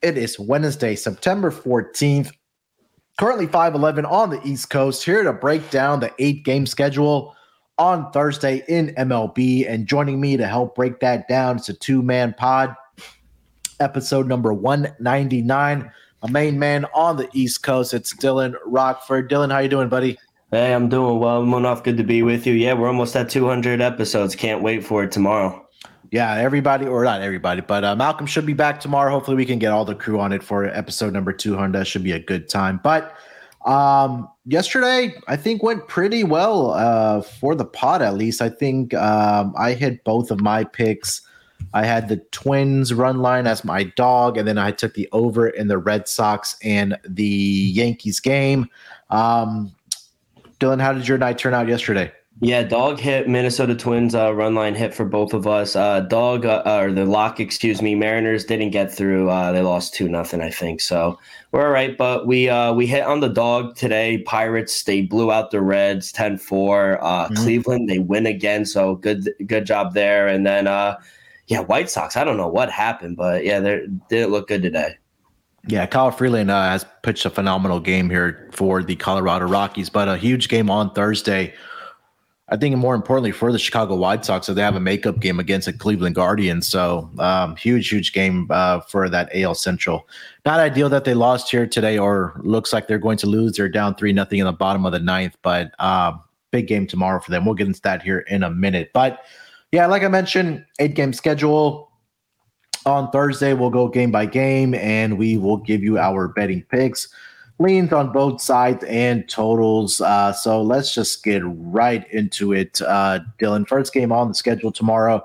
It is Wednesday, September 14th, currently 511 on the East Coast, here to break down the eight game schedule on Thursday in MLB. And joining me to help break that down, it's a two man pod, episode number 199. A main man on the East Coast, it's Dylan Rockford. Dylan, how you doing, buddy? Hey, I'm doing well. Munaf, good to be with you. Yeah, we're almost at 200 episodes. Can't wait for it tomorrow yeah, everybody, or not everybody, but uh, Malcolm should be back tomorrow. Hopefully, we can get all the crew on it for episode number 200. That should be a good time. But um, yesterday, I think went pretty well uh, for the pod, at least. I think um, I hit both of my picks. I had the Twins run line as my dog, and then I took the over in the Red Sox and the Yankees game. Um, Dylan, how did your night turn out yesterday? Yeah, dog hit Minnesota Twins uh, run line hit for both of us. Uh, dog uh, or the lock, excuse me. Mariners didn't get through. Uh, they lost two nothing, I think. So we're all right. But we uh, we hit on the dog today. Pirates they blew out the Reds 10-4. Uh, mm-hmm. Cleveland they win again. So good good job there. And then yeah, White Sox. I don't know what happened, but yeah, they didn't look good today. Yeah, Kyle Freeland has pitched a phenomenal game here for the Colorado Rockies, but a huge game on Thursday I think more importantly for the Chicago White Sox, so they have a makeup game against the Cleveland Guardians. So um, huge, huge game uh, for that AL Central. Not ideal that they lost here today, or looks like they're going to lose. They're down three nothing in the bottom of the ninth, but uh, big game tomorrow for them. We'll get into that here in a minute. But yeah, like I mentioned, eight game schedule on Thursday. We'll go game by game, and we will give you our betting picks leans on both sides and totals. Uh, so let's just get right into it. Uh, Dylan, first game on the schedule tomorrow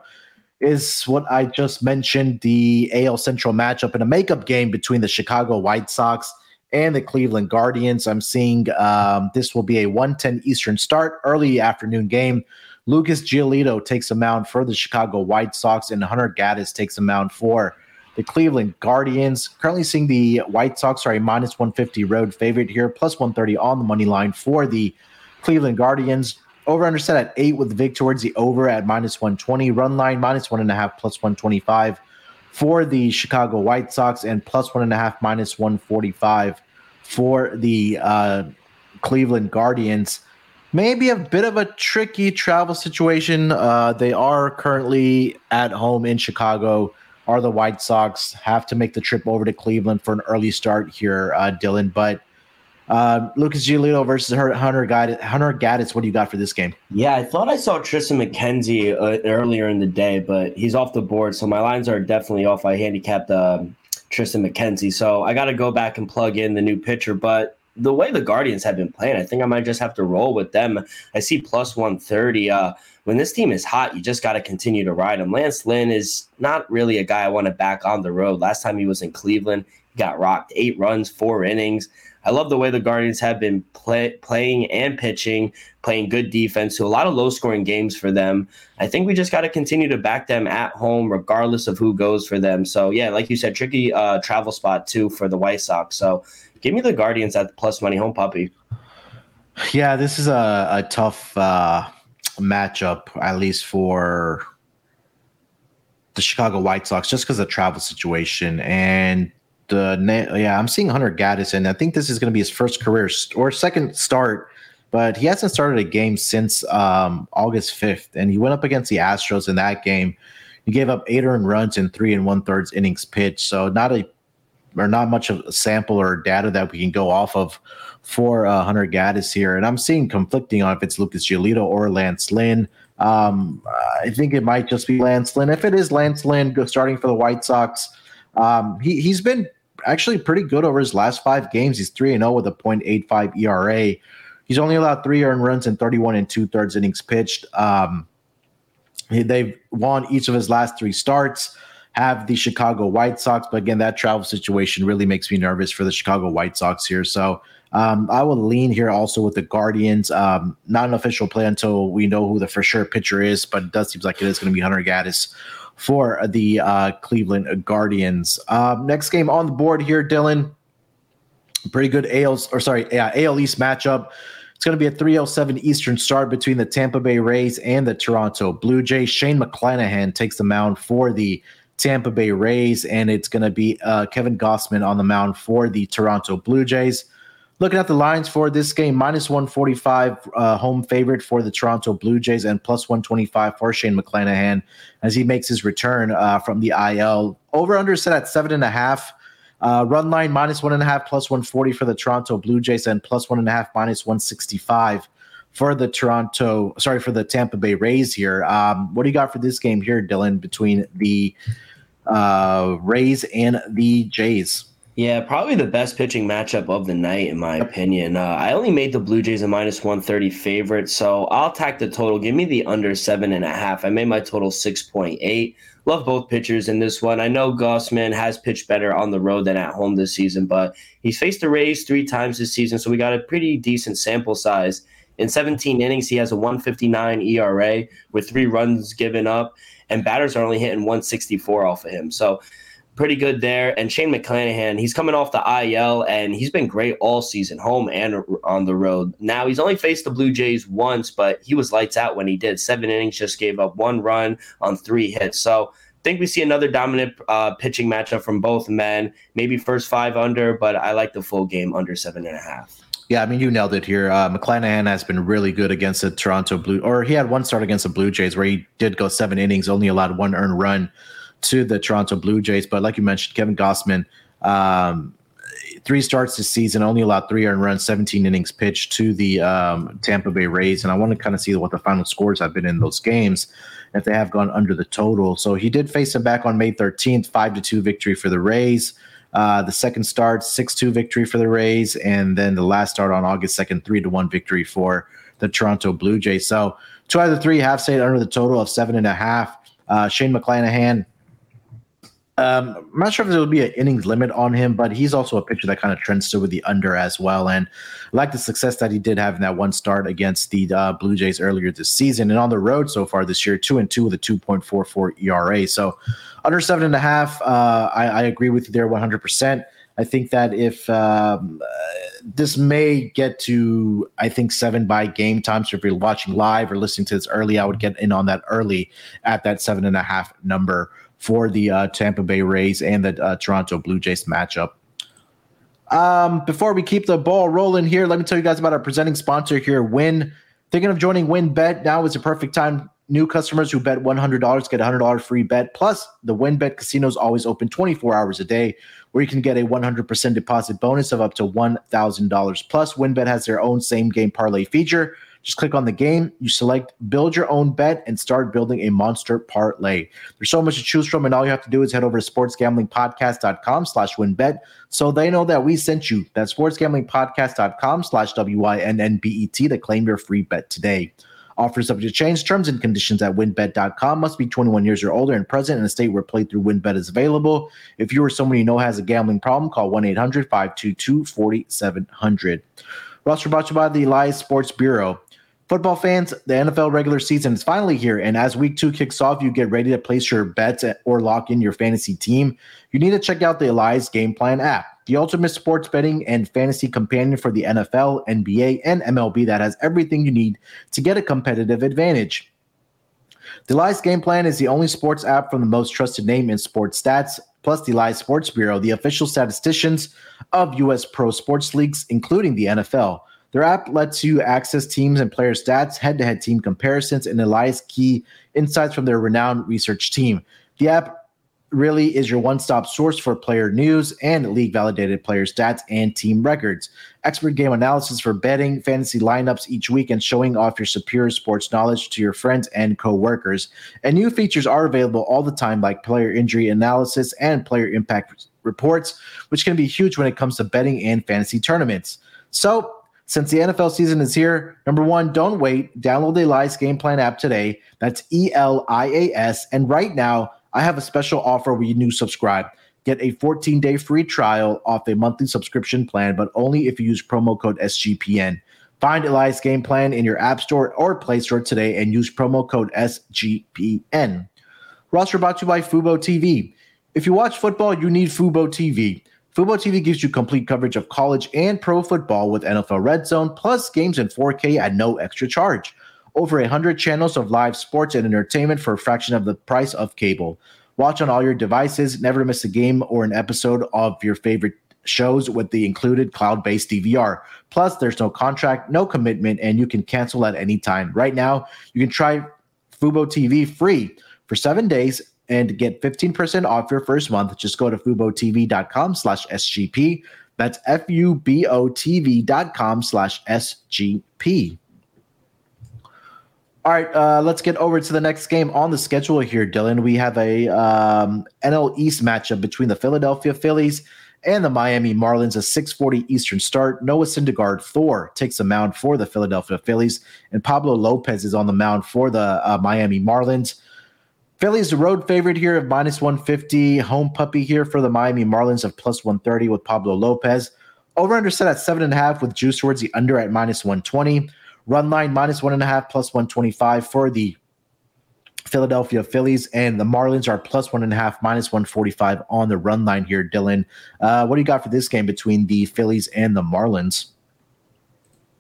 is what I just mentioned the AL Central matchup in a makeup game between the Chicago White Sox and the Cleveland Guardians. I'm seeing um, this will be a 110 Eastern start, early afternoon game. Lucas Giolito takes a mound for the Chicago White Sox, and Hunter Gaddis takes a mound for the Cleveland Guardians. Currently seeing the White Sox are a minus 150 road favorite here, plus 130 on the money line for the Cleveland Guardians. Over under set at eight with vig towards the over at minus 120. Run line minus one and a half, plus 125 for the Chicago White Sox, and plus one and a half, minus 145 for the uh, Cleveland Guardians. Maybe a bit of a tricky travel situation. Uh, they are currently at home in Chicago are the White Sox. Have to make the trip over to Cleveland for an early start here, uh, Dylan. But uh, Lucas Giolito versus Hunter Gaddis. Hunter Gaddis, what do you got for this game? Yeah, I thought I saw Triston McKenzie uh, earlier in the day, but he's off the board, so my lines are definitely off. I handicapped um, Triston McKenzie, so I got to go back and plug in the new pitcher. But the way the Guardians have been playing, I think I might just have to roll with them. I see plus 130. Uh, when this team is hot, you just got to continue to ride them. Lance Lynn is not really a guy I want to back on the road. Last time he was in Cleveland, he got rocked eight runs, four innings. I love the way the Guardians have been play, playing and pitching, playing good defense. So a lot of low scoring games for them. I think we just got to continue to back them at home, regardless of who goes for them. So yeah, like you said, tricky uh, travel spot too for the White Sox. So give me the Guardians at the plus money home puppy. Yeah, this is a, a tough. Uh matchup, at least for the Chicago White Sox, just because of the travel situation. And the yeah, I'm seeing Hunter Gaddis, and I think this is going to be his first career or second start, but he hasn't started a game since um, August 5th, and he went up against the Astros in that game. He gave up eight earned runs in three and one thirds innings pitched, so not a or not much of a sample or data that we can go off of for uh, Hunter Gaddis here. And I'm seeing conflicting on if it's Lucas Giolito or Lance Lynn. Um, I think it might just be Lance Lynn. If it is Lance Lynn starting for the White Sox, um, he, he's been actually pretty good over his last five games. He's 3 0 with a 0.85 ERA. He's only allowed three earned runs in 31 and two thirds innings pitched. Um, they've won each of his last three starts. Have the Chicago White Sox. But again, that travel situation really makes me nervous for the Chicago White Sox here. So um, I will lean here also with the Guardians. Um, not an official play until we know who the for sure pitcher is, but it does seem like it is going to be Hunter Gaddis for the uh, Cleveland Guardians. Um, next game on the board here, Dylan. Pretty good AL or sorry, yeah, AL East matchup. It's going to be a 307 Eastern start between the Tampa Bay Rays and the Toronto Blue Jays. Shane McClanahan takes the mound for the Tampa Bay Rays, and it's going to be uh, Kevin Gausman on the mound for the Toronto Blue Jays. Looking at the lines for this game, minus 145 uh, home favorite for the Toronto Blue Jays and plus 125 for Shane McClanahan as he makes his return uh, from the IL. Over under set at seven and a half. Uh, run line minus one and a half plus 140 for the Toronto Blue Jays and plus one and a half minus 165 for the Toronto, sorry, for the Tampa Bay Rays here. Um, what do you got for this game here, Dylan, between the uh, Rays and the Jays? Yeah, probably the best pitching matchup of the night, in my opinion. Uh, I only made the Blue Jays a minus 130 favorite, so I'll tack the total. Give me the under seven and a half. I made my total 6.8. Love both pitchers in this one. I know Gausman has pitched better on the road than at home this season, but he's faced the Rays three times this season, so we got a pretty decent sample size. In 17 innings, he has a 159 ERA with three runs given up, and batters are only hitting 164 off of him. So pretty good there. And Shane McClanahan, he's coming off the IL and he's been great all season, home and on the road. Now he's only faced the Blue Jays once, but he was lights out when he did. Seven innings, just gave up one run on three hits. So I think we see another dominant uh, pitching matchup from both men. Maybe first five under, but I like the full game under seven and a half. Yeah, I mean, you nailed it here. Uh, McClanahan has been really good against the Toronto Blue, or he had one start against the Blue Jays where he did go seven innings, only allowed one earned run to the Toronto Blue Jays. But like you mentioned, Kevin Gausman, um, three starts this season, only allowed three earned runs, 17 innings pitched to the um, Tampa Bay Rays. And I want to kind of see what the final scores have been in those games, if they have gone under the total. So he did face him back on May 13th, 5 to 2 victory for the Rays. Uh, the second start, 6 2 victory for the Rays. And then the last start on August 2nd, 3 to 1 victory for the Toronto Blue Jays. So two out of the three have stayed under the total of seven and a half. Uh, Shane McClanahan um, I'm not sure if there will be an innings limit on him, but he's also a pitcher that kind of trends to with the under as well. And I like the success that he did have in that one start against the uh, Blue Jays earlier this season. And on the road so far this year, two and two with a 2.44 ERA. So under seven and a half, uh, I, I, agree with you there 100%. I think that if um, uh, this may get to, I think, seven by game time. So if you're watching live or listening to this early, I would get in on that early at that seven and a half number for the uh, Tampa Bay Rays and the uh, Toronto Blue Jays matchup. Um, before we keep the ball rolling here, let me tell you guys about our presenting sponsor here, Win. Thinking of joining WynnBET? Now is the perfect time. New customers who bet $100 get a $100 free bet. Plus, the WynnBET casino is always open 24 hours a day, where you can get a 100% deposit bonus of up to $1,000. Plus, WynnBET has their own same game parlay feature just click on the game, you select build your own bet, and start building a monster parlay. There's so much to choose from, and all you have to do is head over to sportsgamblingpodcast.com slash wynnbet so they know that we sent you. That's sportsgamblingpodcast.com slash W-I-N-N-B-E-T to claim your free bet today. Offers subject to change. Terms and conditions at wynnbet.com. Must be 21 years or older and present in a state where playthrough wynnbet is available. If you or someone you know has a gambling problem, call 1 800 522 4700. Roster brought to you by the Elias Sports Bureau. Football fans, the NFL regular season is finally here, and as week two kicks off, you get ready to place your bets or lock in your fantasy team. You need to check out the Elias Game Plan app, the ultimate sports betting and fantasy companion for the NFL, NBA, and MLB that has everything you need to get a competitive advantage. The Elias Game Plan is the only sports app from the most trusted name in sports stats, plus the Elias Sports Bureau, the official statisticians of U.S. pro sports leagues, including the NFL. Their app lets you access teams and player stats, head to head team comparisons, and Elias key insights from their renowned research team. The app really is your one stop source for player news and league validated player stats and team records. Expert game analysis for betting, fantasy lineups each week, and showing off your superior sports knowledge to your friends and coworkers. And new features are available all the time, like player injury analysis and player impact reports, which can be huge when it comes to betting and fantasy tournaments. So, since the NFL season is here, number one, don't wait. Download the Elias Game Plan app today. That's E L I A S. And right now, I have a special offer when you new subscribe. Get a 14 day free trial off a monthly subscription plan, but only if you use promo code SGPN. Find Elias Game Plan in your App Store or Play Store today and use promo code SGPN. Roster brought to you by Fubo TV. If you watch football, you need Fubo TV. Fubo TV gives you complete coverage of college and pro football with NFL Red Zone, plus games in 4K at no extra charge. Over 100 channels of live sports and entertainment for a fraction of the price of cable. Watch on all your devices, never miss a game or an episode of your favorite shows with the included cloud based DVR. Plus, there's no contract, no commitment, and you can cancel at any time. Right now, you can try Fubo TV free for seven days and get 15% off your first month. Just go to FuboTV.com slash SGP. That's F-U-B-O-T-V dot com slash SGP. All right, uh, let's get over to the next game on the schedule here, Dylan. We have a um, NL East matchup between the Philadelphia Phillies and the Miami Marlins, a 6:40 Eastern start. Noah Syndergaard Thor takes a mound for the Philadelphia Phillies, and Pablo Lopez is on the mound for the uh, Miami Marlins. Phillies the road favorite here of minus 150. Home puppy here for the Miami Marlins of plus 130 with Pablo Lopez. Over under set at seven and a half with juice towards the under at minus 120. Run line minus one and a half plus 125 for the Philadelphia Phillies, and the Marlins are plus one and a half, minus 145 on the run line here, Dylan. Uh, what do you got for this game between the Phillies and the Marlins?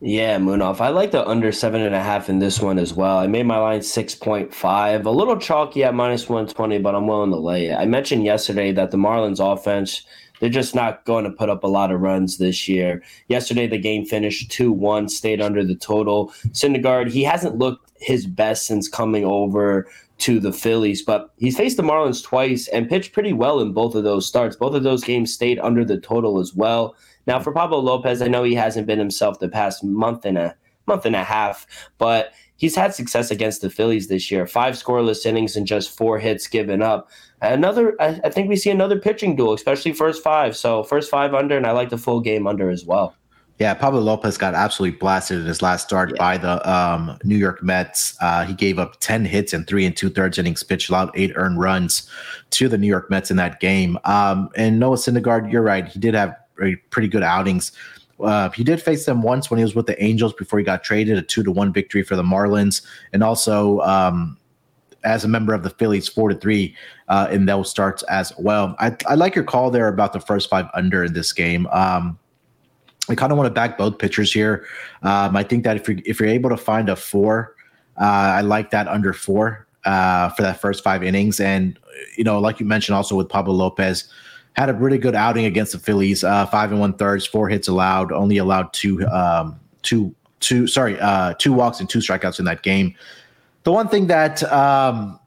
Yeah, Munaf. I like the under seven and a half in this one as well. I made my line 6.5, a little chalky at minus 120, but I'm willing to lay it. I mentioned yesterday that the Marlins offense they're just not going to put up a lot of runs this year. Yesterday, the game finished 2 1, stayed under the total. Syndergaard, he hasn't looked his best since coming over to the Phillies, but he's faced the Marlins twice and pitched pretty well in both of those starts. Both of those games stayed under the total as well. Now, for Pablo Lopez, I know he hasn't been himself the past month and a month and a half, but he's had success against the Phillies this year. Five scoreless innings and just four hits given up. Another, I, I think we see another pitching duel, especially first five. So first five under, and I like the full game under as well. Yeah, Pablo Lopez got absolutely blasted in his last start yeah. by the um, New York Mets. Uh, he gave up 10 hits and three and two thirds innings pitched, allowed eight earned runs to the New York Mets in that game. Um, and Noah Syndergaard, you're right. He did have pretty good outings. Uh, he did face them once when he was with the Angels before he got traded, a two to one victory for the Marlins, and also um, as a member of the Phillies, four to three uh, in those starts as well. I, I like your call there about the first five under in this game. Um, I kind of want to back both pitchers here. Um, I think that if you're if you're able to find a four, uh, I like that under four uh, for that first five innings. And you know, like you mentioned, also with Pablo Lopez, had a really good outing against the Phillies. Uh, five and one thirds, four hits allowed, only allowed two, um, two, two. Sorry, uh, two walks and two strikeouts in that game. The one thing that um,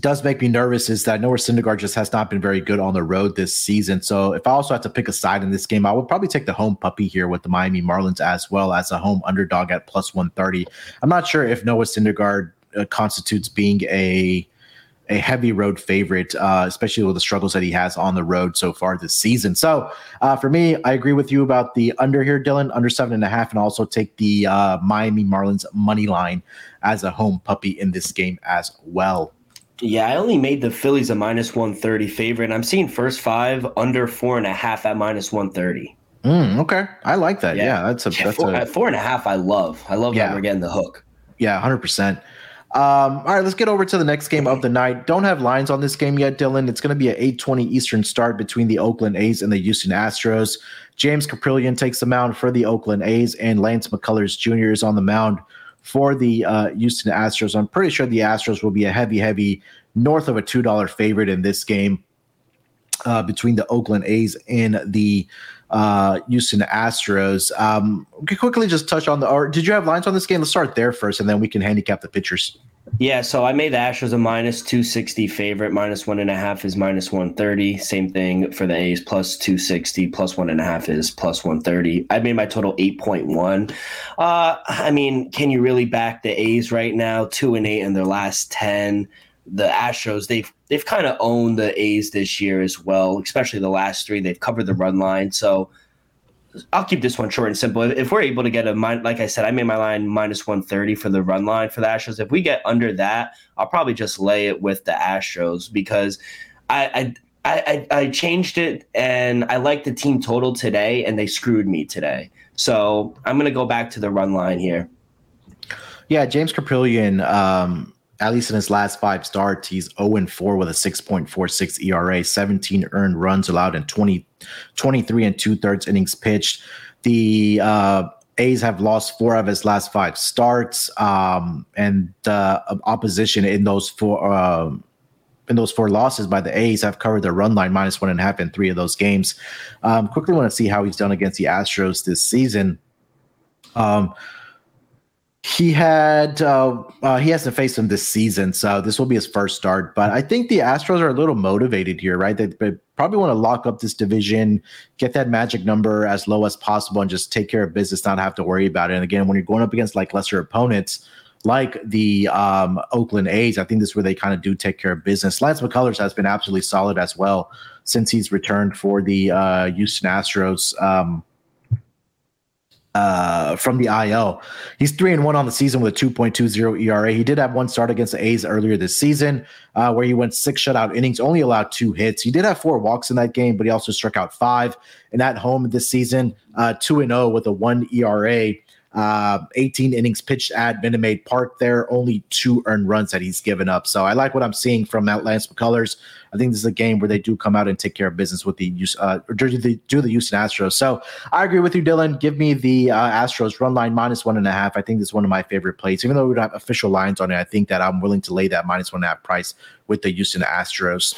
does make me nervous is that Noah Syndergaard just has not been very good on the road this season. So if I also had to pick a side in this game, I would probably take the home puppy here with the Miami Marlins as well as a home underdog at plus 130. I'm not sure if Noah Syndergaard uh, constitutes being a a heavy road favorite, uh, especially with the struggles that he has on the road so far this season. So uh, for me, I agree with you about the under here, Dylan, under seven and a half, and also take the uh, Miami Marlins money line as a home puppy in this game as well. Yeah, I only made the Phillies a minus 130 favorite, and I'm seeing first five under four and a half at minus 130. Mm, okay. I like that. Yeah, yeah that's a yeah, that's four, a, four and a half. I love. I love yeah. that we're getting the hook. Yeah, 100%. Um, all right, let's get over to the next game of the night. Don't have lines on this game yet, Dylan. It's going to be an 8:20 Eastern start between the Oakland A's and the Houston Astros. James Kaprielian takes the mound for the Oakland A's, and Lance McCullers Jr. is on the mound for the uh, Houston Astros. I'm pretty sure the Astros will be a heavy, heavy north of a two dollar favorite in this game uh, between the Oakland A's and the uh, Houston Astros. Um, quickly just touch on the. Or did you have lines on this game? Let's start there first, and then we can handicap the pitchers. Yeah, so I made the Astros a minus 260 favorite. Minus one and a half is minus 130. Same thing for the A's, plus 260. Plus one and a half is plus 130. I made my total 8.1. Uh, I mean, can you really back the A's right now? Two and eight in their last 10 the Astros, they've they've kind of owned the A's this year as well, especially the last three. They've covered the run line. So I'll keep this one short and simple. If we're able to get a like I said, I made my line minus 130 for the run line for the Astros. If we get under that, I'll probably just lay it with the Astros because I I I, I changed it and I like the team total today and they screwed me today. So I'm gonna go back to the run line here. Yeah, James Kaprielian, um, at least in his last five starts, he's 0 4 with a 6.46 ERA, 17 earned runs allowed, and 20, 23 and two thirds innings pitched. The uh, A's have lost four of his last five starts, um, and the opposition in those four. Uh, in those four losses by the A's have covered their run line minus one and a half in three of those games. Um, quickly want to see how he's done against the Astros this season. Um, he had uh, uh, he hasn't faced him this season, so this will be his first start. But I think the Astros are a little motivated here, right? They, they probably want to lock up this division, get that magic number as low as possible, and just take care of business, not have to worry about it. And again, when you're going up against like lesser opponents, like the um, Oakland A's, I think this is where they kind of do take care of business. Lance McCullers has been absolutely solid as well since he's returned for the uh, Houston Astros. Um, uh, from the IL. He's three and one on the season with a 2.20 ERA. He did have one start against the A's earlier this season, uh, where he went six shutout innings, only allowed two hits. He did have four walks in that game, but he also struck out five. And at home this season, uh, two and zero oh with a one ERA uh, 18 innings pitched at Minute Maid Park there, only two earned runs that he's given up. So I like what I'm seeing from Lance McCullers. I think this is a game where they do come out and take care of business with the uh, or do the, do the Houston Astros. So I agree with you, Dylan. Give me the uh, Astros run line minus one and a half. I think this is one of my favorite plays. Even though we don't have official lines on it, I think that I'm willing to lay that minus one and a half price with the Houston Astros.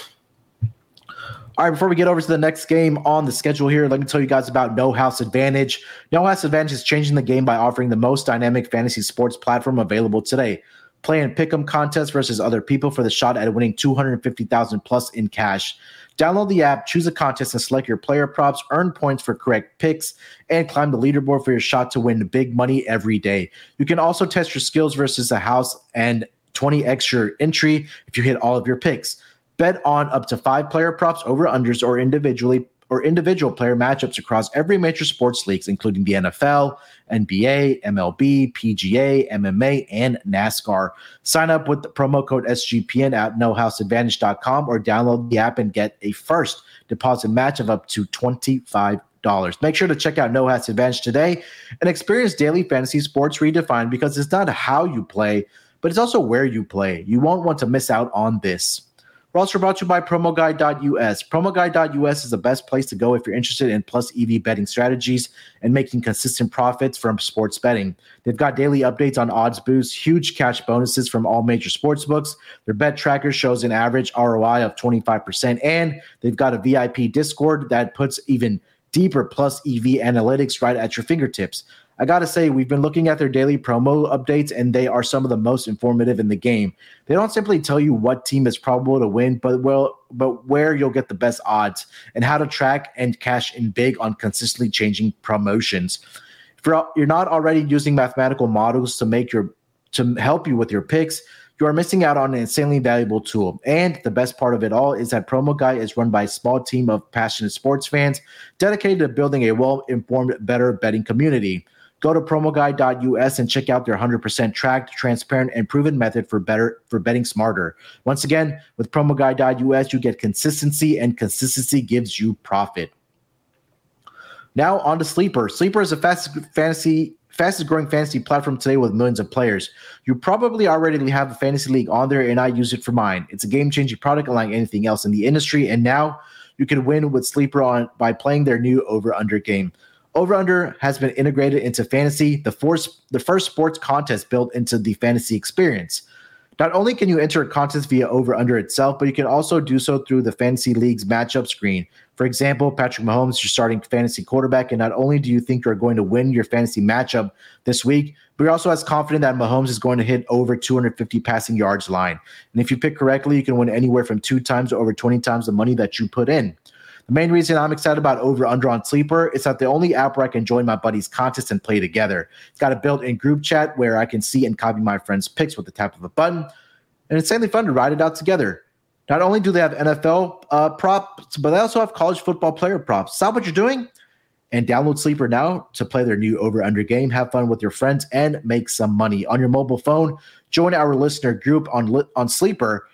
All right, before we get over to the next game on the schedule here, let me tell you guys about No House Advantage. No House Advantage is changing the game by offering the most dynamic fantasy sports platform available today. Play and pick 'em contests versus other people for the shot at winning 250,000 plus in cash. Download the app, choose a contest, and select your player props, earn points for correct picks, and climb the leaderboard for your shot to win big money every day. You can also test your skills versus the house and 20 extra entry if you hit all of your picks. Bet on up to five player props over unders or individually or individual player matchups across every major sports leagues, including the NFL, NBA, MLB, PGA, MMA, and NASCAR. Sign up with the promo code SGPN at nohouseadvantage.com or download the app and get a first deposit match of up to 25 dollars. Make sure to check out No House Advantage today and experience daily fantasy sports redefined because it's not how you play, but it's also where you play. You won't want to miss out on this. We're also brought to you by PromoGuy.us. PromoGuy.us is the best place to go if you're interested in plus EV betting strategies and making consistent profits from sports betting. They've got daily updates on odds boosts, huge cash bonuses from all major sports books. Their bet tracker shows an average ROI of 25%, and they've got a VIP Discord that puts even deeper plus EV analytics right at your fingertips. I got to say, we've been looking at their daily promo updates, and they are some of the most informative in the game. They don't simply tell you what team is probable to win, but well, but where you'll get the best odds and how to track and cash in big on consistently changing promotions. If you're, not already using mathematical models to make your to help you with your picks, you are missing out on an insanely valuable tool. And the best part of it all is that Promo Guy is run by a small team of passionate sports fans dedicated to building a well informed, better betting community. Go to promoguy.us and check out their 100% tracked, transparent, and proven method for better for betting smarter. Once again, with promoguy.us, you get consistency, and consistency gives you profit. Now on to Sleeper. Sleeper is a fastest fantasy fastest growing fantasy platform today with millions of players. You probably already have a fantasy league on there, and I use it for mine. It's a game changing product unlike anything else in the industry, and now you can win with Sleeper on by playing their new over under game. Over Under has been integrated into fantasy, the, force, the first sports contest built into the fantasy experience. Not only can you enter a contest via Over Under itself, but you can also do so through the Fantasy League's matchup screen. For example, Patrick Mahomes your starting fantasy quarterback, and not only do you think you're going to win your fantasy matchup this week, but you're also as confident that Mahomes is going to hit over 250 passing yards line. And if you pick correctly, you can win anywhere from two times to over 20 times the money that you put in. The main reason I'm excited about Over Under on Sleeper is that the only app where I can join my buddies' contests and play together. It's got a built-in group chat where I can see and copy my friends' picks with the tap of a button, and it's insanely fun to ride it out together. Not only do they have NFL uh, props, but they also have college football player props. Stop what you're doing and download Sleeper now to play their new over under game. Have fun with your friends and make some money on your mobile phone. Join our listener group on on Sleeper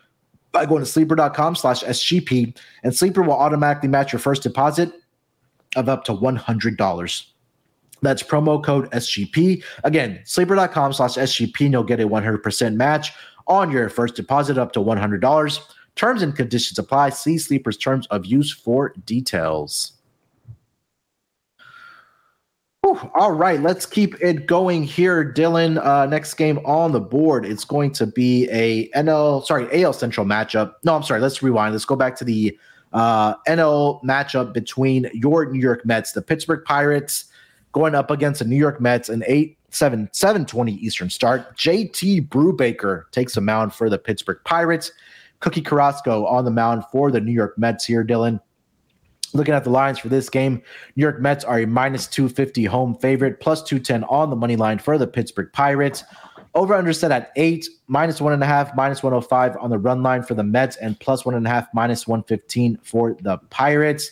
by going to sleeper.com slash SGP, and Sleeper will automatically match your first deposit of up to $100. That's promo code SGP. Again, sleeper.com slash SGP, and you'll get a 100% match on your first deposit up to $100. Terms and conditions apply. See Sleeper's terms of use for details. Whew, all right, let's keep it going here, Dylan. Uh, next game on the board, it's going to be a NL, sorry, AL Central matchup. No, I'm sorry. Let's rewind. Let's go back to the uh, NL matchup between your New York Mets, the Pittsburgh Pirates, going up against the New York Mets, an eight seven seven twenty Eastern start. JT Brubaker takes a mound for the Pittsburgh Pirates. Cookie Carrasco on the mound for the New York Mets here, Dylan. Looking at the lines for this game, New York Mets are a minus 250 home favorite, plus 210 on the money line for the Pittsburgh Pirates. Over under set at eight, minus one and a half, minus 105 on the run line for the Mets, and plus one and a half, minus 115 for the Pirates.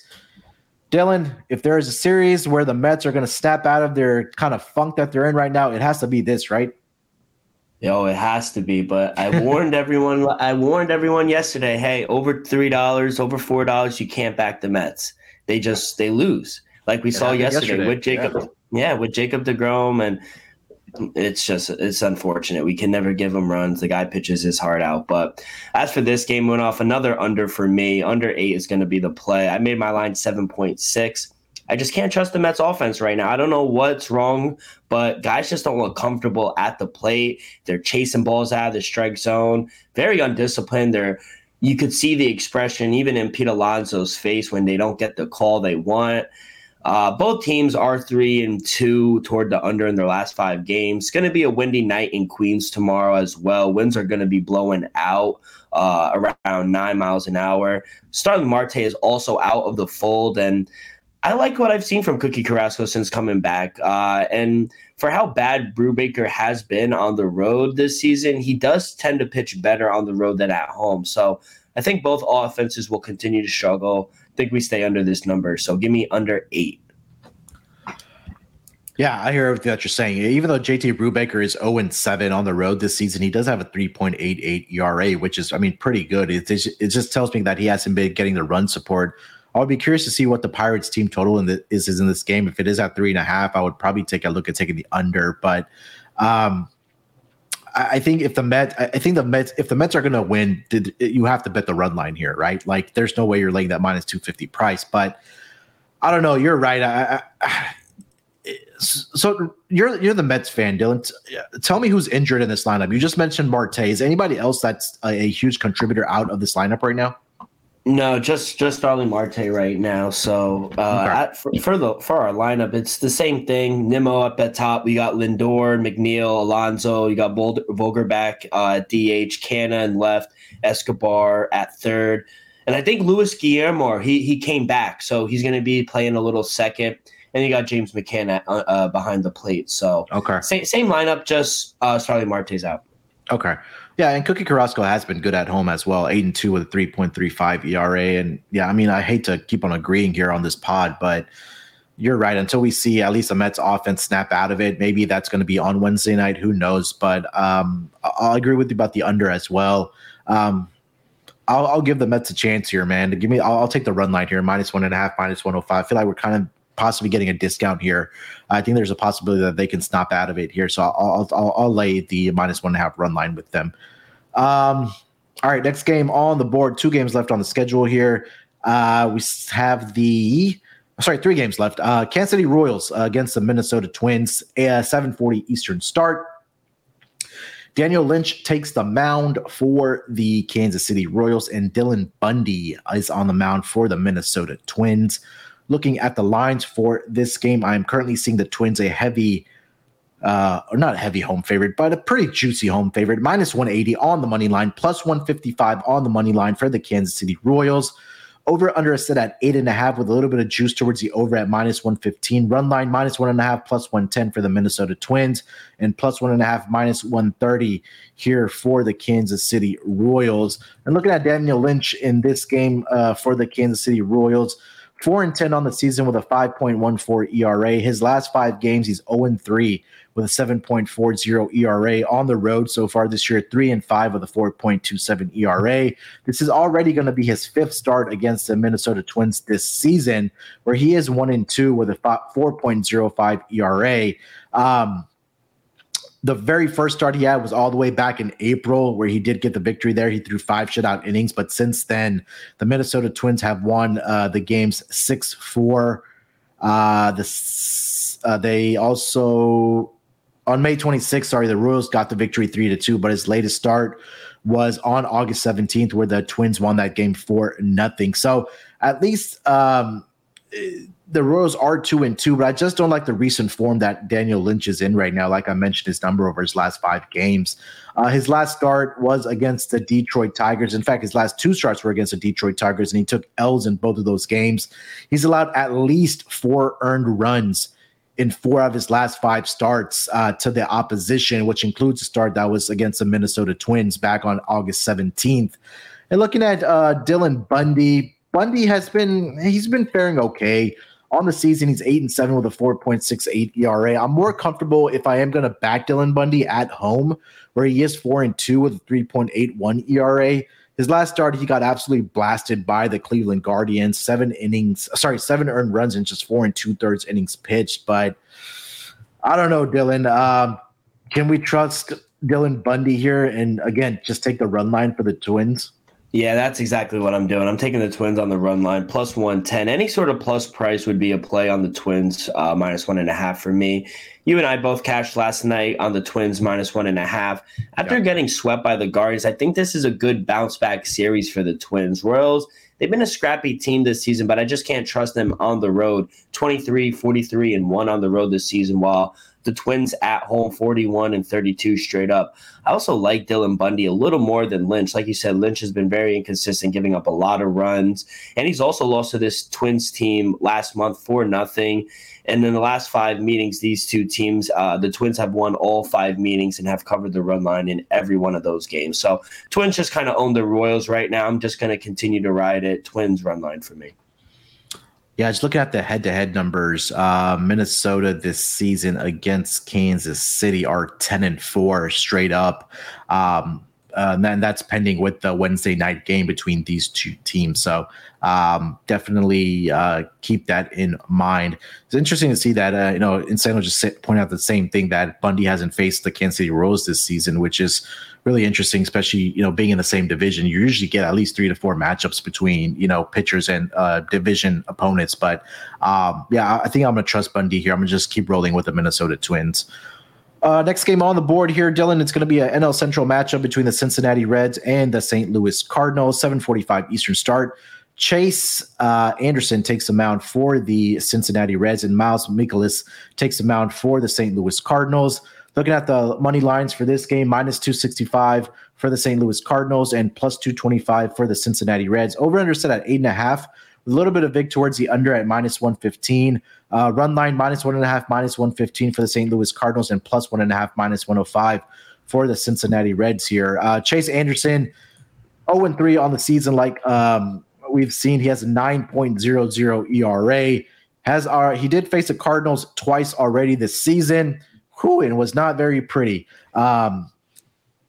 Dylan, if there is a series where the Mets are going to snap out of their kind of funk that they're in right now, it has to be this, right? Yo, it has to be. But I warned everyone. I warned everyone yesterday. Hey, over three dollars, over four dollars, you can't back the Mets. They just they lose, like we it saw yesterday, yesterday, with Jacob. Yeah. yeah, with Jacob Degrom, and it's just it's unfortunate. We can never give him runs. The guy pitches his heart out. But as for this game, went off another under for me. Under eight is going to be the play. I made my line seven point six. I just can't trust the Mets offense right now. I don't know what's wrong, but guys just don't look comfortable at the plate. They're chasing balls out of the strike zone, very undisciplined. They're you could see the expression even in Pete Alonso's face when they don't get the call they want. Uh, both teams are three and two toward the under in their last five games. It's going to be a windy night in Queens tomorrow as well. Winds are going to be blowing out uh, around nine miles an hour. Starling Marte is also out of the fold, and I like what I've seen from Cookie Carrasco since coming back. Uh, and for how bad Brubaker has been on the road this season, he does tend to pitch better on the road than at home. So I think both offenses will continue to struggle. I think we stay under this number. So give me under eight. Yeah, I hear everything that you're saying. Even though JT Brubaker is 0 7 on the road this season, he does have a 3.88 ERA, which is, I mean, pretty good. It, it just tells me that he hasn't been getting the run support I'll be curious to see what the Pirates team total in the, is, is in this game. If it is at three and a half, I would probably take a look at taking the under. But um, I, I think if the Mets, I think the Mets, if the Mets are going to win, did, you have to bet the run line here, right? Like, there's no way you're laying that minus two fifty price. But I don't know. You're right. I, I, so you're you're the Mets fan, Dylan. Tell me who's injured in this lineup. You just mentioned Marte. Is anybody else that's a, a huge contributor out of this lineup right now? No, just just Starling Marte right now. So uh, okay. at, for, for, the for our lineup, it's the same thing. Nimmo up at top. We got Lindor, McNeil, Alonso. You got Vogelbach uh, at DH, Canha and left, Escobar at third, and I think Luis Guillorme. He he came back, so he's going to be playing a little second. And you got James McCann at, uh, uh, behind the plate. So okay, same same lineup, just uh, Starling Marte's out. Okay. Yeah, and Cookie Carrasco has been good at home as well, eight and two with a three point three five ERA. And yeah, I mean, I hate to keep on agreeing here on this pod, but you're right. Until we see at least the Mets offense snap out of it, maybe that's going to be on Wednesday night. Who knows? But um, I'll agree with you about the under as well. Um, I'll, I'll, give the Mets a chance here, man. Give me, I'll, I'll, take the run line here, minus one and a half, minus one hundred oh five. I feel like we're kind of possibly getting a discount here. I think there's a possibility that they can snap out of it here. So I'll, I'll, I'll lay the minus one and a half run line with them. Um, all right, next game on the board. Two games left on the schedule here. Uh, we have the sorry, three games left. Uh, Kansas City Royals uh, against the Minnesota Twins, a 7:40 Eastern start. Daniel Lynch takes the mound for the Kansas City Royals, and Dylan Bundy is on the mound for the Minnesota Twins. Looking at the lines for this game, I'm currently seeing the Twins a heavy uh, or not a heavy home favorite, but a pretty juicy home favorite. Minus 180 on the money line, plus 155 on the money line for the Kansas City Royals. Over under a set at eight and a half with a little bit of juice towards the over at minus 115. Run line minus one and a half, plus 110 for the Minnesota Twins, and plus one and a half, minus 130 here for the Kansas City Royals. And looking at Daniel Lynch in this game uh, for the Kansas City Royals, 4 and 10 on the season with a 5.14 ERA. His last five games, he's 0 and 3 with a 7.40 ERA on the road so far this year, 3 and 5 with a 4.27 ERA. This is already going to be his fifth start against the Minnesota Twins this season, where he is 1 and 2 with a 4.05 ERA. Um, the very first start he had was all the way back in April, where he did get the victory there. He threw five shutout innings, but since then, the Minnesota Twins have won uh, the games six four. Uh, the uh, they also on May 26th, sorry, the Royals got the victory three to two, but his latest start was on August 17th, where the Twins won that game for nothing. So at least um, the Royals are two and two, but I just don't like the recent form that Daniel Lynch is in right now. Like I mentioned, his number over his last five games. Uh, his last start was against the Detroit Tigers. In fact, his last two starts were against the Detroit Tigers, and he took L's in both of those games. He's allowed at least four earned runs in four of his last five starts uh, to the opposition, which includes a start that was against the Minnesota Twins back on August 17th. And looking at uh, Dylan Bundy, Bundy has been he's been faring okay on the season, he's eight and seven with a 4.68 ERA. I'm more comfortable if I am going to back Dylan Bundy at home, where he is four and two with a 3.81 ERA. His last start, he got absolutely blasted by the Cleveland Guardians. Seven innings, sorry, seven earned runs in just four and two thirds innings pitched. But I don't know, Dylan. Um, can we trust Dylan Bundy here? And again, just take the run line for the Twins. Yeah, that's exactly what I'm doing. I'm taking the Twins on the run line plus 110. Any sort of plus price would be a play on the Twins uh, minus one and a half for me. You and I both cashed last night on the Twins minus one and a half. After yeah. getting swept by the Guardians, I think this is a good bounce back series for the Twins. Royals, they've been a scrappy team this season, but I just can't trust them on the road. 23, 43, and one on the road this season, while the Twins at home 41 and 32 straight up. I also like Dylan Bundy a little more than Lynch. Like you said, Lynch has been very inconsistent, giving up a lot of runs. And he's also lost to this Twins team last month for nothing. And in the last five meetings, these two teams, uh, the Twins have won all five meetings and have covered the run line in every one of those games. So Twins just kind of own the Royals right now. I'm just going to continue to ride it. Twins run line for me. Yeah, just looking at the head-to-head numbers, uh, Minnesota this season against Kansas City are ten and four straight up. Um, uh, and then that's pending with the Wednesday night game between these two teams. So um, definitely uh, keep that in mind. It's interesting to see that uh, you know Insano just point out the same thing that Bundy hasn't faced the Kansas City Royals this season, which is really interesting, especially you know being in the same division. You usually get at least three to four matchups between you know pitchers and uh, division opponents. But um, yeah, I think I'm gonna trust Bundy here. I'm gonna just keep rolling with the Minnesota Twins. Uh, next game on the board here, Dylan. It's going to be an NL Central matchup between the Cincinnati Reds and the St. Louis Cardinals. 7:45 Eastern start. Chase uh, Anderson takes the mound for the Cincinnati Reds, and Miles Mikolas takes the mound for the St. Louis Cardinals. Looking at the money lines for this game, minus 265 for the St. Louis Cardinals and plus 225 for the Cincinnati Reds. Over under set at eight and a half, a little bit of vig towards the under at minus 115. Uh, run line minus one and a half, minus 115 for the St. Louis Cardinals and plus one and a half, minus 105 for the Cincinnati Reds here. Uh, Chase Anderson, 0 and 3 on the season, like um, we've seen. He has a 9.00 ERA. Has our he did face the Cardinals twice already this season whew, and was not very pretty. Um,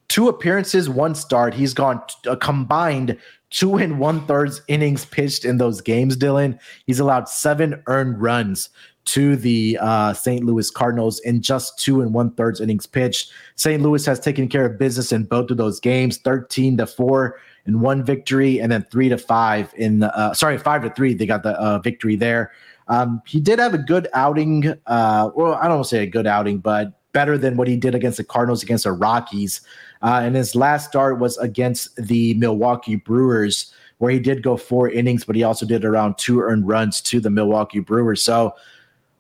two appearances, one start. He's gone a combined two and one thirds innings pitched in those games. Dylan, he's allowed seven earned runs to the uh, St. Louis Cardinals in just two and one thirds innings pitched. St. Louis has taken care of business in both of those games, thirteen to four in one victory, and then three to five in the, uh, sorry five to three. They got the uh, victory there. Um, he did have a good outing. Uh, well, I don't want to say a good outing, but better than what he did against the Cardinals, against the Rockies. Uh, and his last start was against the Milwaukee Brewers, where he did go four innings, but he also did around two earned runs to the Milwaukee Brewers. So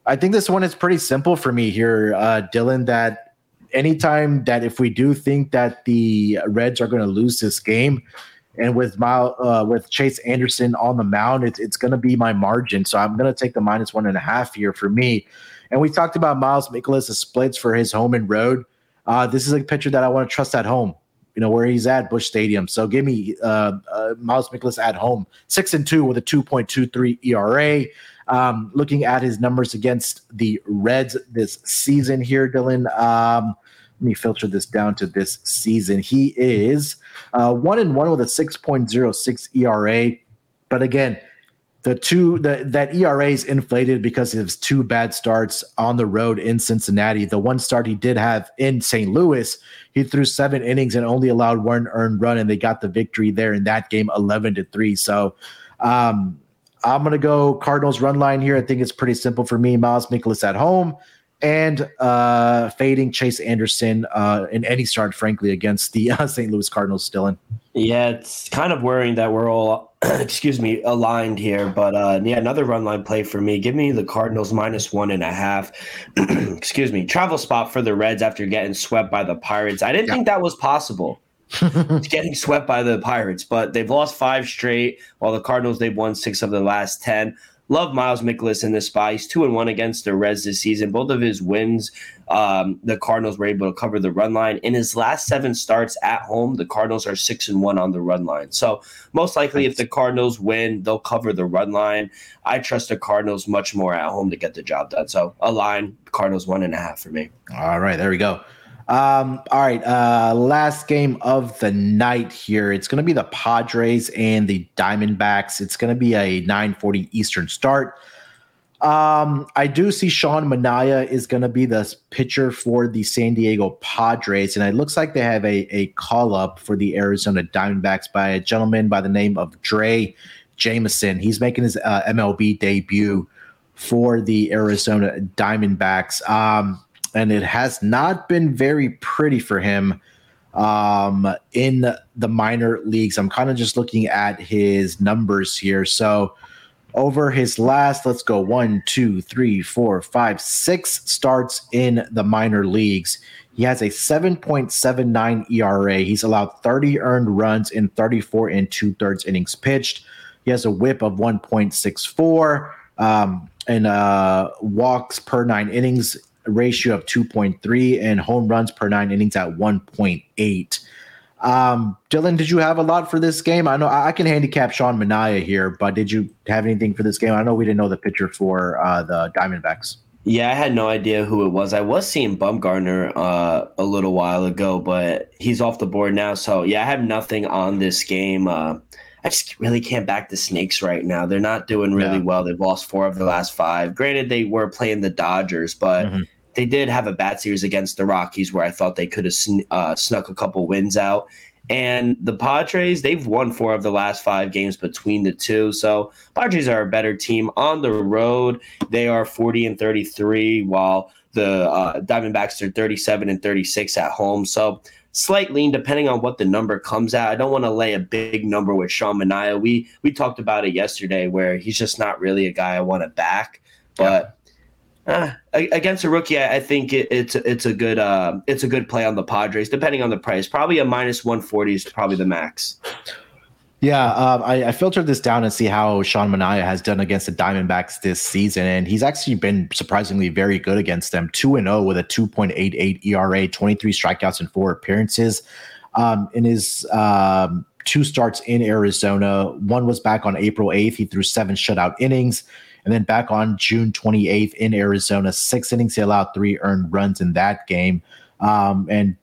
I think this one is pretty simple for me here, uh, Dylan. That anytime that if we do think that the Reds are going to lose this game, and with my uh, with Chase Anderson on the mound, it's it's going to be my margin. So I'm going to take the minus one and a half here for me. And we talked about Miles Mikolas' splits for his home and road. Uh, this is a pitcher that I want to trust at home. You know, where he's at Busch Stadium. So give me uh, uh, Miles Mikolas at home, six and two with a 2.23 ERA. Um, looking at his numbers against the Reds this season here, Dylan. Um, let me filter this down to this season. He is uh, one and one with a 6.06 ERA. But again, the two the, that ERA is inflated because of his two bad starts on the road in Cincinnati. The one start he did have in St. Louis, he threw seven innings and only allowed one earned run, and they got the victory there in that game, eleven to three. So, um, I'm gonna go Cardinals run line here. I think it's pretty simple for me. Miles Mikolas at home, and uh, fading Chase Anderson uh, in any start, frankly, against the uh, St. Louis Cardinals. Still in. Yeah, it's kind of worrying that we're all, excuse me, aligned here. But uh, yeah, another run line play for me. Give me the Cardinals minus one and a half. excuse me, travel spot for the Reds after getting swept by the Pirates. I didn't yeah. think that was possible. getting swept by the Pirates, but they've lost five straight, while the Cardinals they've won six of the last ten. Love Miles Mikolas in this spot. He's two and one against the Reds this season. Both of his wins, um, the Cardinals were able to cover the run line. In his last seven starts at home, the Cardinals are six and one on the run line. So most likely, if the Cardinals win, they'll cover the run line. I trust the Cardinals much more at home to get the job done. So a line, Cardinals one and a half for me. All right, there we go. Um, all right, uh, last game of the night here. It's going to be the Padres and the Diamondbacks. It's going to be a 9:40 Eastern start. Um, I do see Sean Manaea is going to be the pitcher for the San Diego Padres, and it looks like they have a, a call up for the Arizona Diamondbacks by a gentleman by the name of Drey Jameson. He's making his uh, MLB debut for the Arizona Diamondbacks. Um, and it has not been very pretty for him um, in the minor leagues. I'm kind of just looking at his numbers here. So over his last, let's go one, two, three, four, five, six starts in the minor leagues. He has a 7.79 ERA. He's allowed 30 earned runs in 34 and two thirds innings pitched. He has a whip of 1.64 um, and uh, walks per nine innings ratio of 2.3 and home runs per nine innings at 1.8. Um, Dylan, did you have a lot for this game? I know I can handicap Sean Manaea here, but did you have anything for this game? I know we didn't know the pitcher for uh, the Diamondbacks. Yeah, I had no idea who it was. I was seeing Bumgarner uh, a little while ago, but he's off the board now. So yeah, I have nothing on this game. Uh, I just really can't back the Snakes right now. They're not doing really yeah. well. They've lost four of the last five. Granted, they were playing the Dodgers, but mm-hmm. they did have a bad series against the Rockies where I thought they could have sn- uh, snuck a couple wins out. And the Padres, they've won four of the last five games between the two. So Padres are a better team on the road. They are 40 and 33, while the uh, Diamondbacks are 37 and 36 at home. So slight lean depending on what the number comes at. I don't want to lay a big number with Sean Manaea. We we talked about it yesterday where he's just not really a guy I want to back. But yeah. uh, against a rookie, I, I think it, it's it's a good uh, it's a good play on the Padres depending on the price. Probably a minus one forty is probably the max. Yeah, um, I, I, filtered this down and see how Sean Manaea has done against the Diamondbacks this season, and he's actually been surprisingly very good against them. Two and zero oh with a two point eight eight ERA, twenty three strikeouts in four appearances. Um, in his um, two starts in Arizona, one was back on April eighth. He threw seven shutout innings, and then back on June twenty eighth in Arizona, six innings. He allowed three earned runs in that game. Um, and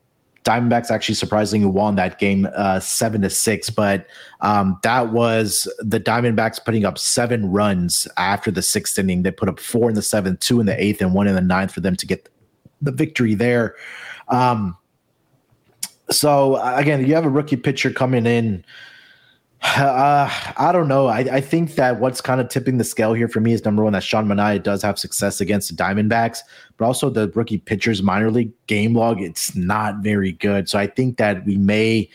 Diamondbacks actually surprisingly won that game uh, seven to six, but um, that was the Diamondbacks putting up seven runs after the sixth inning. They put up four in the seventh, two in the eighth, and one in the ninth for them to get the victory there. Um, so again, you have a rookie pitcher coming in uh, I don't know. I, I think that what's kind of tipping the scale here for me is number one that Sean Manaea does have success against the Diamondbacks, but also the rookie pitchers minor league game log. It's not very good. So I think that we may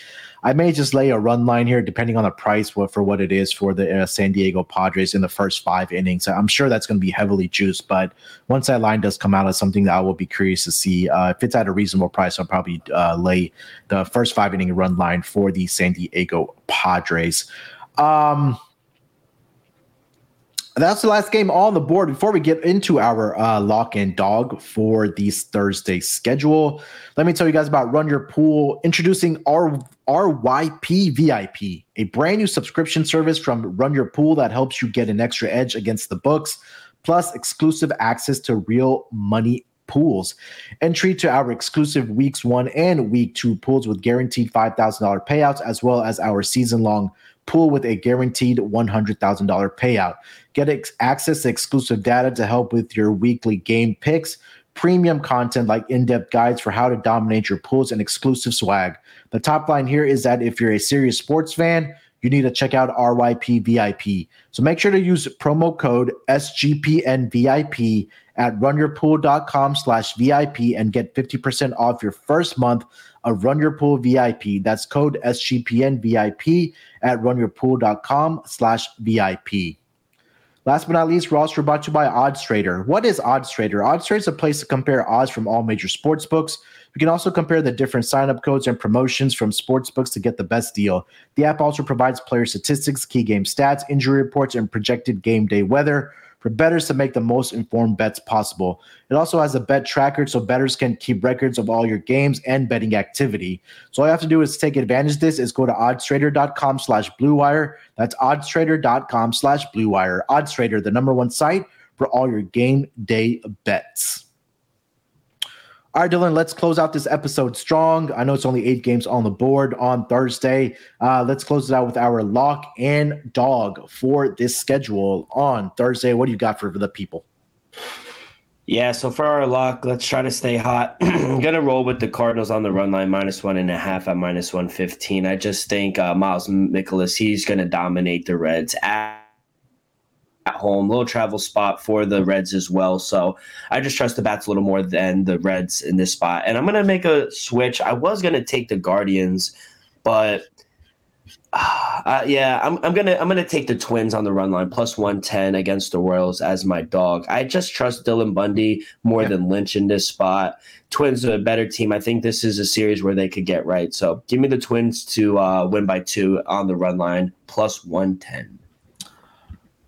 I may just lay a run line here, depending on the price for what it is for the uh, San Diego Padres in the first five innings. I'm sure that's going to be heavily juiced, but once that line does come out, it's something that I will be curious to see. Uh, if it's at a reasonable price, I'll probably uh, lay the first five inning run line for the San Diego Padres. Um, that's the last game on the board. Before we get into our uh, lock and dog for these Thursday schedule, let me tell you guys about Run Your Pool, introducing our RYP VIP, a brand new subscription service from Run Your Pool that helps you get an extra edge against the books, plus exclusive access to real money pools. Entry to our exclusive weeks one and week two pools with guaranteed $5,000 payouts, as well as our season long pool with a guaranteed $100,000 payout. Get ex- access to exclusive data to help with your weekly game picks, premium content like in depth guides for how to dominate your pools, and exclusive swag. The top line here is that if you're a serious sports fan, you need to check out RYP VIP. So make sure to use promo code SGPNVIP at runyourpool.com slash VIP and get 50% off your first month of Run Your Pool VIP. That's code SGPNVIP at runyourpool.com slash VIP. Last but not least, we're brought to you by Odds Trader. What is Odds Trader? Odds Trader is a place to compare odds from all major sports books. You can also compare the different sign-up codes and promotions from sports books to get the best deal. The app also provides player statistics, key game stats, injury reports, and projected game day weather for bettors to make the most informed bets possible. It also has a bet tracker so bettors can keep records of all your games and betting activity. So all you have to do is take advantage of this is go to oddstrader.com slash bluewire. That's oddstrader.com slash bluewire. Oddstrader, the number one site for all your game day bets. All right, Dylan, let's close out this episode strong. I know it's only eight games on the board on Thursday. Uh, let's close it out with our lock and dog for this schedule on Thursday. What do you got for the people? Yeah, so for our lock, let's try to stay hot. I'm gonna roll with the Cardinals on the run line, minus one and a half at minus one fifteen. I just think uh, Miles Mikolas, he's gonna dominate the Reds. At- at home, little travel spot for the Reds as well. So I just trust the bats a little more than the Reds in this spot. And I'm going to make a switch. I was going to take the Guardians, but uh, yeah, I'm, I'm gonna I'm gonna take the Twins on the run line plus one ten against the Royals as my dog. I just trust Dylan Bundy more yeah. than Lynch in this spot. Twins are a better team. I think this is a series where they could get right. So give me the Twins to uh, win by two on the run line plus one ten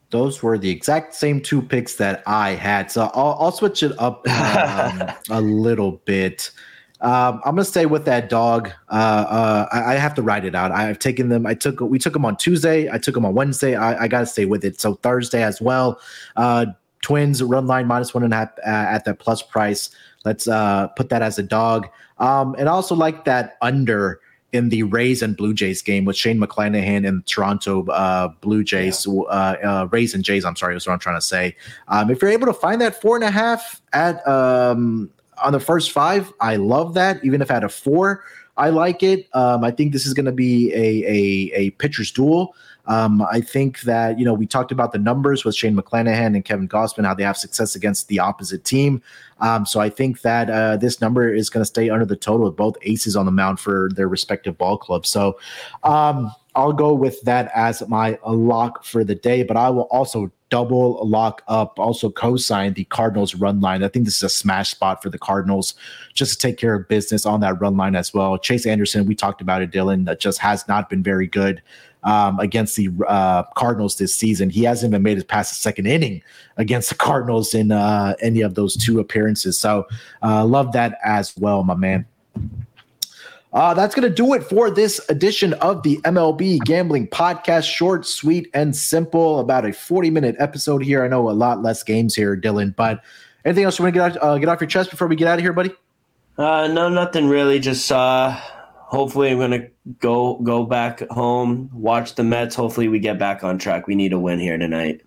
those were the exact same two picks that I had. So I'll, I'll switch it up um, a little bit. Um, I'm gonna stay with that dog. Uh, uh, I, I, have to write it out. I've taken them. I took we took them on Tuesday. I took them on Wednesday. I, I got to stay with it. So Thursday as well. Uh, twins run line minus one and a half uh, at that plus price. Let's uh, put that as a dog. Um, and also like that under in the Rays and Blue Jays game with Shane McClanahan and Toronto uh, Blue Jays, yeah. uh, uh, Rays and Jays. I'm sorry, that's what I'm trying to say. Um, if you're able to find that four and a half at um, on the first five, I love that. Even if at a four, I like it. Um, I think this is going to be a, a a pitcher's duel. Um, I think that, you know, we talked about the numbers with Shane McClanahan and Kevin Gausman, how they have success against the opposite team. Um, so I think that uh, this number is going to stay under the total with both aces on the mound for their respective ball clubs. So um, I'll go with that as my lock for the day, but I will also double lock up, also co-sign the Cardinals run line. I think this is a smash spot for the Cardinals just to take care of business on that run line as well. Chase Anderson, we talked about it, Dylan, that just has not been very good um, against the uh, Cardinals this season. He hasn't even made it past the second inning against the Cardinals in uh, any of those two appearances. So uh, love that as well, my man. Uh, that's going to do it for this edition of the MLB Gambling Podcast. Short, sweet, and simple. About a 40 minute episode here. I know a lot less games here, Dylan, but anything else you want to get, out, uh, get off your chest before we get out of here, buddy? Uh, no, nothing really. Just uh, hopefully I'm gonna go go back home, watch the Mets. Hopefully we get back on track. We need a win here tonight.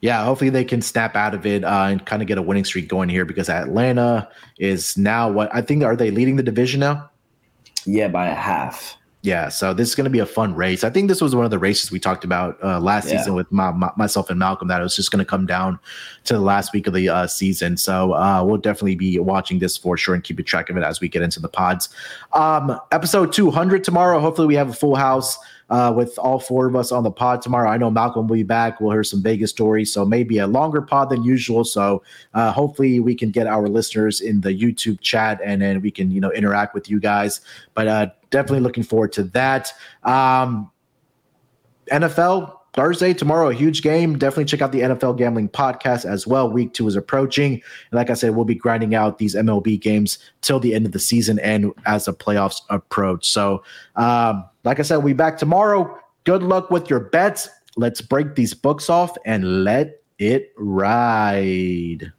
Yeah, hopefully they can snap out of it uh, and kind of get a winning streak going here because Atlanta is now what I think are they leading the division now? Yeah, by a half. Yeah, so this is going to be a fun race. I think this was one of the races we talked about uh, last yeah. season with my, my, myself and Malcolm that it was just going to come down to the last week of the uh, season. So uh, we'll definitely be watching this for sure and keeping track of it as we get into the pods. Um, episode 200 tomorrow. Hopefully, we have a full house uh, with all four of us on the pod tomorrow. I know Malcolm will be back. We'll hear some Vegas stories, so maybe a longer pod than usual. So uh, hopefully we can get our listeners in the YouTube chat and then we can you know interact with you guys. But uh, definitely looking forward to that. Um, NFL Thursday, tomorrow, a huge game. Definitely check out the NFL Gambling Podcast as well. Week two is approaching. And like I said, we'll be grinding out these MLB games till the end of the season and as the playoffs approach. So, um, like I said, we'll be back tomorrow. Good luck with your bets. Let's break these books off and let it ride.